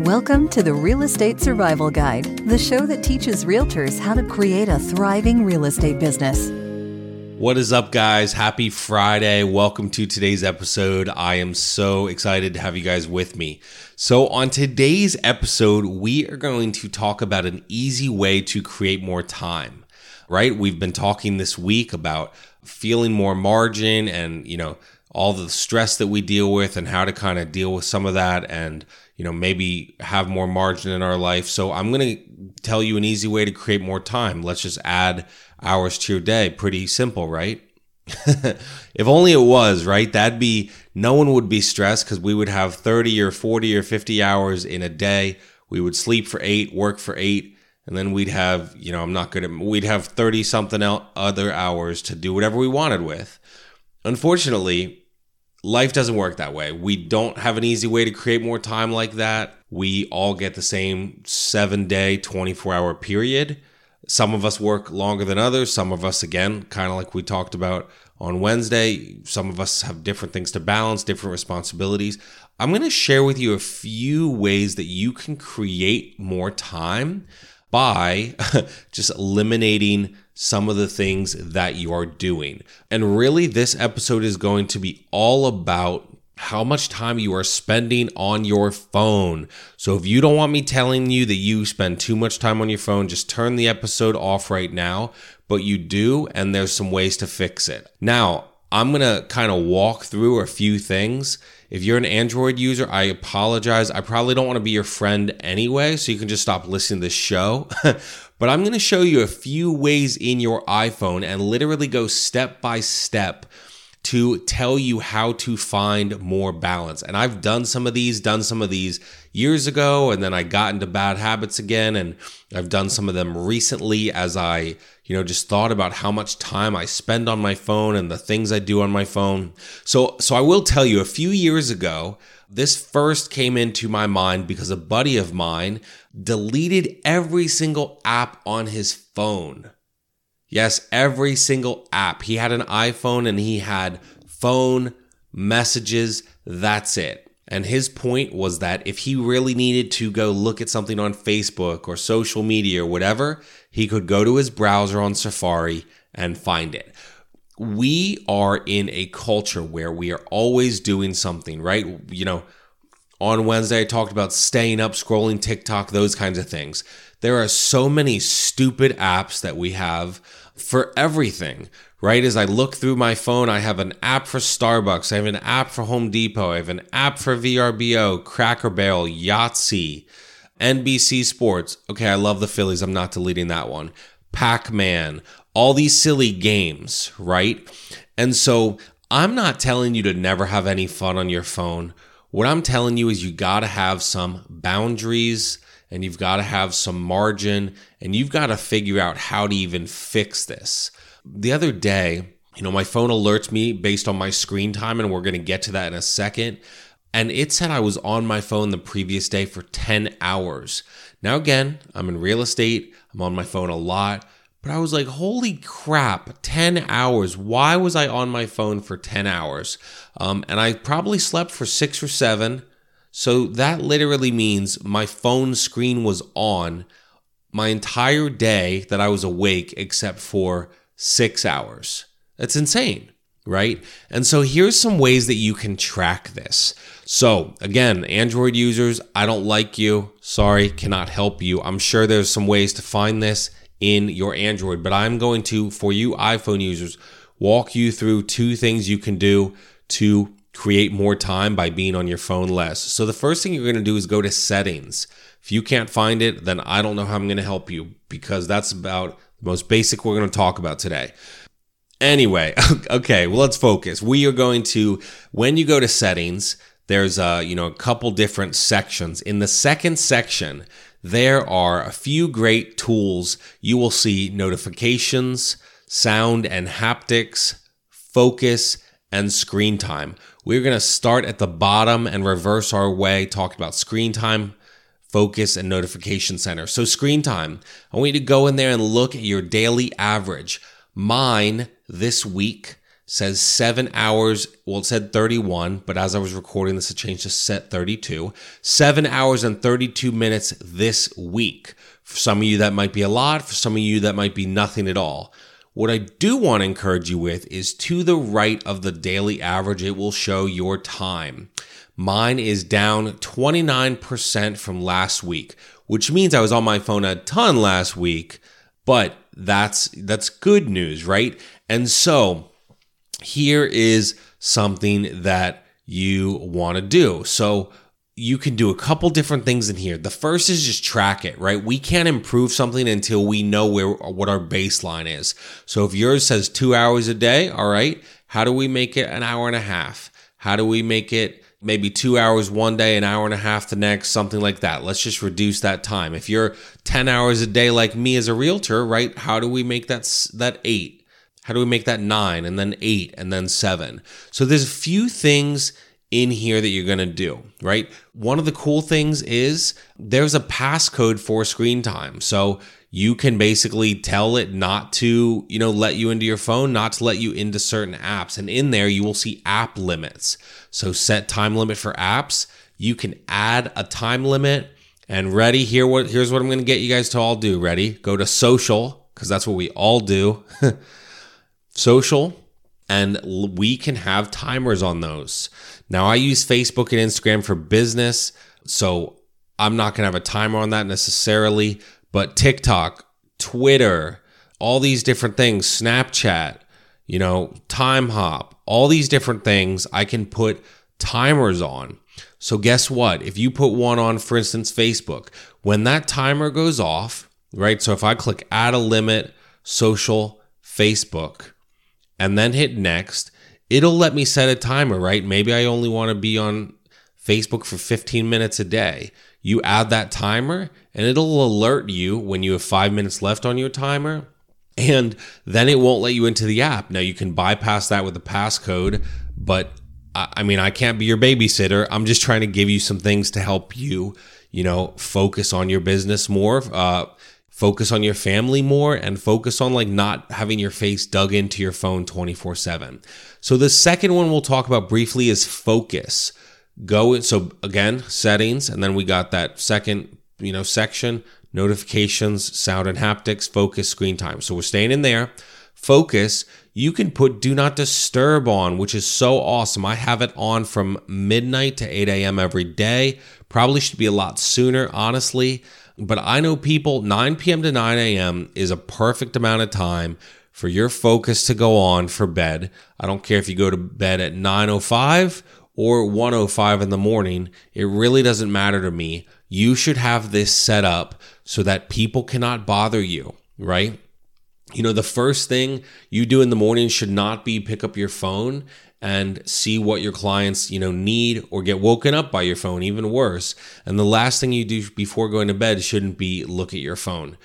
Welcome to the Real Estate Survival Guide, the show that teaches realtors how to create a thriving real estate business. What is up, guys? Happy Friday. Welcome to today's episode. I am so excited to have you guys with me. So, on today's episode, we are going to talk about an easy way to create more time, right? We've been talking this week about feeling more margin and, you know, all the stress that we deal with and how to kind of deal with some of that and you know maybe have more margin in our life. So i'm going to tell you an easy way to create more time. Let's just add hours to your day. Pretty simple right? If only it was right? That'd be no one would be stressed because we would have 30 or 40 or 50 hours in a day. We would sleep for eight work for eight and then we'd have you know i'm not good at we'd have 30 something other hours to do whatever we wanted with. Unfortunately life doesn't work that way. We don't have an easy way to create more time like that. We all get the same seven day, 24 hour period. Some of us work longer than others. Some of us, again, kind of like we talked about on Wednesday, some of us have different things to balance, different responsibilities. I'm going to share with you a few ways that you can create more time by just eliminating some of the things that you are doing. And really, this episode is going to be all about how much time you are spending on your phone. So if you don't want me telling you that you spend too much time on your phone, just turn the episode off right now. But you do, and there's some ways to fix it. Now, I'm to kind of walk through a few things. If you're an Android user, I apologize. I probably don't want to be your friend anyway, so you can just stop listening to this show. but I'm going to show you a few ways in your iPhone and literally go step by step to tell you how to find more balance. And I've done some of these, done some of these years ago, and then I got into bad habits again. And I've done some of them recently as I, you know, just thought about how much time I spend on my phone and the things I do on my phone. So, so I will tell you a few years ago, this first came into my mind because a buddy of mine deleted every single app on his phone Yes, every single app. He had an iPhone and he had phone, messages, that's it. And his point was that if he really needed to go look at something on Facebook or social media or whatever, he could go to his browser on Safari and find it. We are in a culture where we are always doing something, right? You know, on Wednesday, I talked about staying up, scrolling TikTok, those kinds of things. There are so many stupid apps that we have for everything, right? As I look through my phone, I have an app for Starbucks, I have an app for Home Depot, I have an app for VRBO, Cracker Barrel, Yahtzee, NBC Sports. Okay, I love the Phillies. I'm not deleting that one. Pac Man, all these silly games, right? And so I'm not telling you to never have any fun on your phone. What I'm telling you is you got to have some boundaries and you've got to have some margin and you've got to figure out how to even fix this. The other day, you know, my phone alerts me based on my screen time, and we're going to get to that in a second. And it said I was on my phone the previous day for 10 hours. Now, again, I'm in real estate, I'm on my phone a lot, but I was like, holy crap, 10 hours. Why was I on my phone for 10 hours? Um, and I probably slept for six or seven. So that literally means my phone screen was on my entire day that I was awake except for six hours. That's insane, right? And so here's some ways that you can track this. So again, Android users, I don't like you. Sorry, cannot help you. I'm sure there's some ways to find this in your Android, but I'm going to, for you iPhone users, walk you through two things you can do to create more time by being on your phone less. So the first thing you're going to do is go to settings. If you can't find it, then I don't know how I'm going to help you because that's about the most basic we're going to talk about today. Anyway, okay, well let's focus. We are going to when you go to settings, there's a, you know, a couple different sections. In the second section, there are a few great tools. You will see notifications, sound and haptics, focus, and screen time. We're going to start at the bottom and reverse our way, talking about screen time, focus, and notification center. So, screen time, I want you to go in there and look at your daily average. Mine this week says seven hours. Well, it said 31, but as I was recording this, it changed to set 32. Seven hours and 32 minutes this week. For some of you, that might be a lot. For some of you, that might be nothing at all. What I do want to encourage you with is to the right of the daily average, it will show your time. Mine is down 29% from last week, which means I was on my phone a ton last week, but that's that's good news, right? And so here is something that you want to do. So you can do a couple different things in here. The first is just track it, right? We can't improve something until we know where what our baseline is. So if yours says 2 hours a day, all right, how do we make it an hour and a half? How do we make it maybe 2 hours one day, an hour and a half the next, something like that. Let's just reduce that time. If you're 10 hours a day like me as a realtor, right? How do we make that that 8? How do we make that 9 and then 8 and then 7? So there's a few things in here that you're going to do, right? One of the cool things is there's a passcode for screen time. So you can basically tell it not to, you know, let you into your phone, not to let you into certain apps. And in there, you will see app limits. So set time limit for apps. You can add a time limit. And ready, here what here's what I'm going to get you guys to all do. Ready? Go to social because that's what we all do. social and we can have timers on those. Now, I use Facebook and Instagram for business, so I'm not going to have a timer on that necessarily, but TikTok, Twitter, all these different things, Snapchat, you know, Timehop, all these different things I can put timers on. So, guess what? If you put one on, for instance, Facebook, when that timer goes off, right? So, if I click add a limit, social, Facebook, and then hit next, it'll let me set a timer, right? Maybe I only want to be on Facebook for 15 minutes a day. You add that timer and it'll alert you when you have five minutes left on your timer. And then it won't let you into the app. Now you can bypass that with a passcode, but I mean, I can't be your babysitter. I'm just trying to give you some things to help you, you know, focus on your business more. Uh, focus on your family more and focus on like not having your face dug into your phone 24 7. So the second one we'll talk about briefly is focus. Go so again, settings, and then we got that second, you know, section, notifications, sound and haptics, focus, screen time. So we're staying in there. Focus, you can put do not disturb on, which is so awesome. I have it on from midnight to 8 a.m. every day. Probably should be a lot sooner, honestly. But I know people, 9 p.m. to 9 a.m. is a perfect amount of time for your focus to go on for bed. I don't care if you go to bed at 9.05 or 105 in the morning. It really doesn't matter to me. You should have this set up so that people cannot bother you, right? You know, the first thing you do in the morning should not be pick up your phone and see what your clients, you know, need or get woken up by your phone, even worse. And the last thing you do before going to bed shouldn't be look at your phone.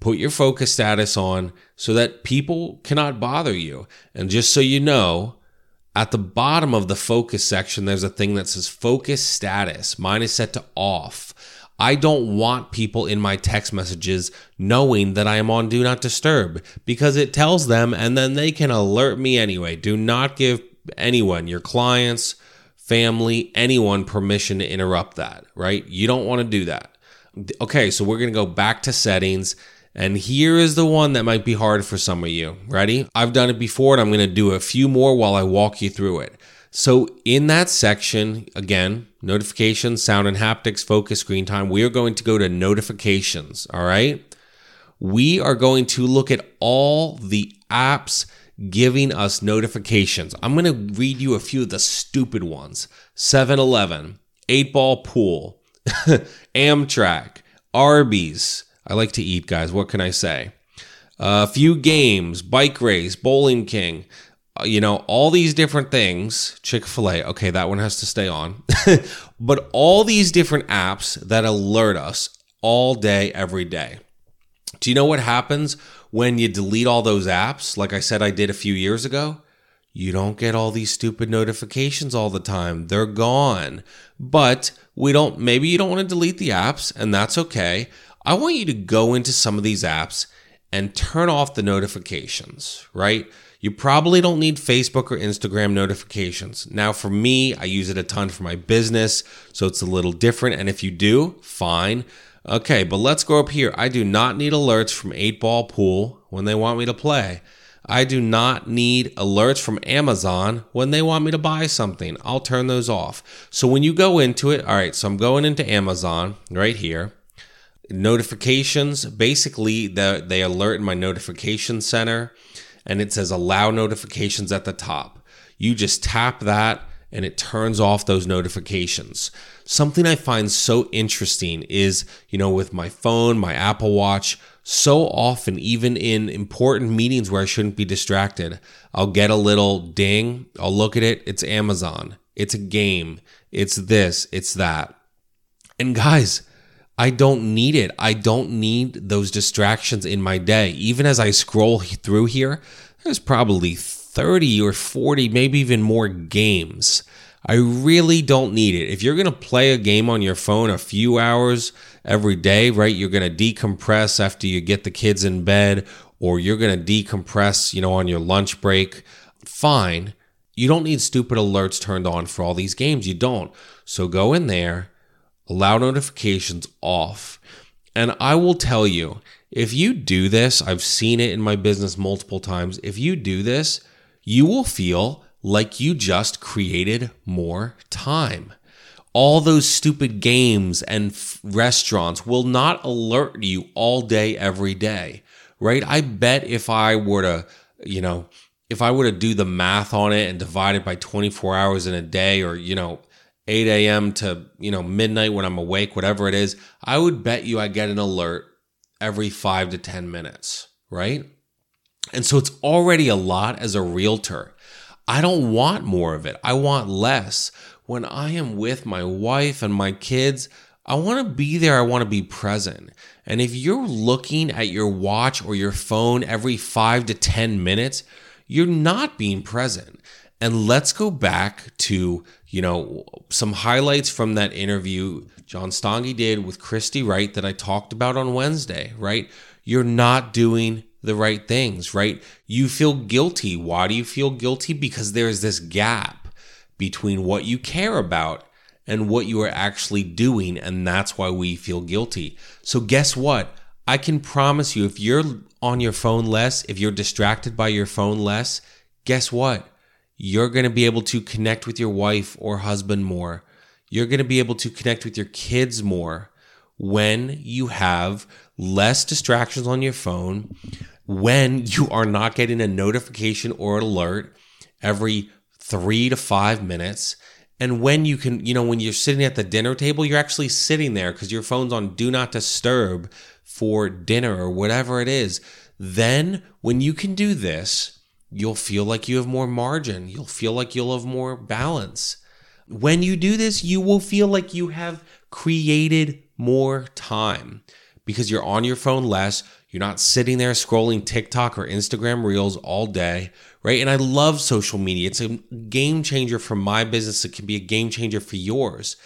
Put your focus status on so that people cannot bother you. And just so you know, at the bottom of the focus section, there's a thing that says focus status. Mine is set to off. I don't want people in my text messages knowing that I am on Do Not Disturb because it tells them and then they can alert me anyway. Do not give anyone, your clients, family, anyone permission to interrupt that, right? You don't want to do that. Okay, so we're going to go back to settings. And here is the one that might be hard for some of you. Ready? I've done it before and I'm going to do a few more while I walk you through it. So, in that section, again, notifications, sound and haptics, focus, screen time, we are going to go to notifications. All right. We are going to look at all the apps giving us notifications. I'm going to read you a few of the stupid ones 7 Eleven, 8 Ball Pool, Amtrak, Arby's. I like to eat, guys. What can I say? A few games, bike race, Bowling King, uh, you know, all these different things. Chick fil A, okay, that one has to stay on. but all these different apps that alert us all day, every day. Do you know what happens when you delete all those apps, like I said I did a few years ago, you don't get all these stupid notifications all the time. They're gone. But we don't, maybe you don't want to delete the apps, and that's okay. I want you to go into some of these apps and turn off the notifications, right? You probably don't need Facebook or Instagram notifications. Now, for me, I use it a ton for my business, so it's a little different. And if you do, fine. Okay, but let's go up here. I do not need alerts from 8 Ball Pool when they want me to play. I do not need alerts from Amazon when they want me to buy something. I'll turn those off. So when you go into it, all right, so I'm going into Amazon right here. Notifications, basically, the, they alert in my notification center and it says allow notifications at the top. You just tap that and it turns off those notifications. Something I find so interesting is, you know, with my phone, my Apple Watch, so often, even in important meetings where I shouldn't be distracted, I'll get a little ding. I'll look at it. It's Amazon. It's a game. It's this. It's that. And guys, I don't need it. I don't need those distractions in my day. Even as I scroll through here, there's probably 30 or 40, maybe even more games. I really don't need it. If you're going to play a game on your phone a few hours every day, right? You're going to decompress after you get the kids in bed or you're going to decompress, you know, on your lunch break. Fine. You don't need stupid alerts turned on for all these games. You don't. So go in there allow notifications off. And I will tell you, if you do this, I've seen it in my business multiple times. If you do this, you will feel like you just created more time. All those stupid games and f- restaurants will not alert you all day, every day, right? I bet if I were to, you know, if I were to do the math on it and divide it by 24 hours in a day or, you know, 8 a.m. to, you know, midnight when I'm awake, whatever it is, I would bet you I get an alert every five to 10 minutes, right? And so it's already a lot as a realtor. I don't want more of it. I want less. When I am with my wife and my kids, I want to be there. I want to be present. And if you're looking at your watch or your phone every five to 10 minutes, you're not being present. And let's go back to you know, some highlights from that interview John Stange did with Christy Wright that I talked about on Wednesday, right? You're not doing the right things, right? You feel guilty. Why do you feel guilty? Because there's this gap between what you care about and what you are actually doing. And that's why we feel guilty. So, guess what? I can promise you, if you're on your phone less, if you're distracted by your phone less, guess what? You're going to be able to connect with your wife or husband more. You're going to be able to connect with your kids more when you have less distractions on your phone, when you are not getting a notification or alert every three to five minutes. And when you can, you know, when you're sitting at the dinner table, you're actually sitting there because your phone's on do not disturb for dinner or whatever it is. Then, when you can do this, you'll feel like you have more margin. You'll feel like you'll have more balance. When you do this, you will feel like you have created more time because you're on your phone less. You're not sitting there scrolling TikTok or Instagram reels all day, right? And I love social media. It's a game changer for my business. It can be a game changer for yours.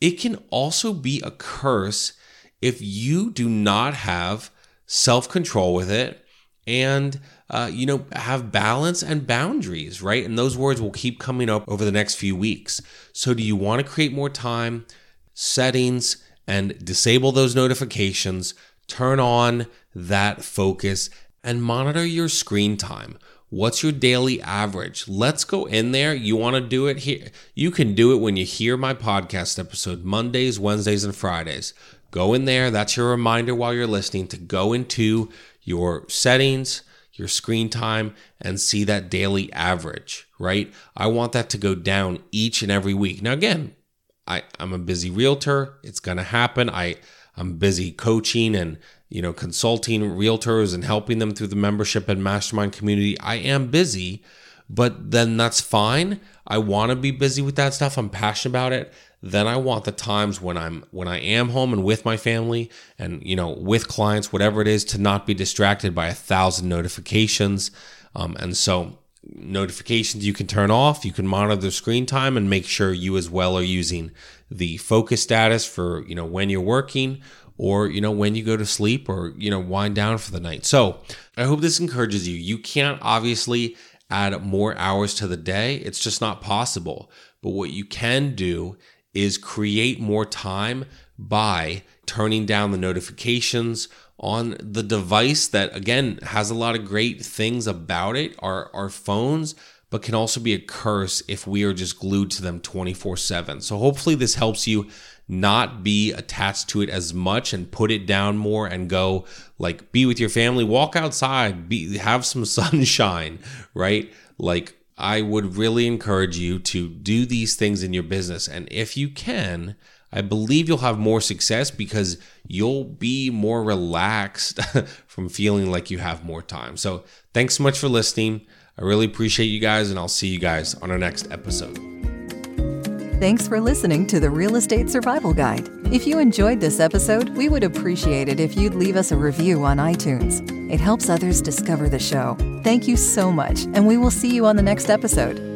It can also be a curse if you do not have self control with it and uh, you know, have balance and boundaries, right? And those words will keep coming up over the next few weeks. So, do you want to create more time, settings, and disable those notifications? Turn on that focus and monitor your screen time. What's your daily average? Let's go in there. You want to do it here? You can do it when you hear my podcast episode Mondays, Wednesdays, and Fridays. Go in there. That's your reminder while you're listening to go into your settings, your screen time and see that daily average, right? I want that to go down each and every week. Now, again, I, I'm a busy realtor. It's going to happen. I, I'm busy coaching and, you know, consulting realtors and helping them through the membership and mastermind community. I am busy, but then that's fine. I want to be busy with that stuff. I'm passionate about it then I want the times when I'm when I am home and with my family and you know with clients, whatever it is, to not be distracted by a thousand notifications. Um, and so notifications you can turn off. You can monitor the screen time and make sure you as well are using the focus status for you know when you're working or you know when you go to sleep or you know wind down for the night. So I hope this encourages you. You can't obviously add more hours to the day. It's just not possible. But what you can do is create more time by turning down the notifications on the device that again has a lot of great things about it our our phones but can also be a curse if we are just glued to them 24/7 so hopefully this helps you not be attached to it as much and put it down more and go like be with your family walk outside be have some sunshine right? Like I would really encourage you to do these things in your business. And if you can I believe you'll have more success because you'll be more relaxed from feeling like you have more time. So, thanks so much for listening. I really appreciate you guys, and I'll see you guys on our next episode. Thanks for listening to the Real Estate Survival Guide. If you enjoyed this episode, we would appreciate it if you'd leave us a review on iTunes. It helps others discover the show. Thank you so much, and we will see you on the next episode.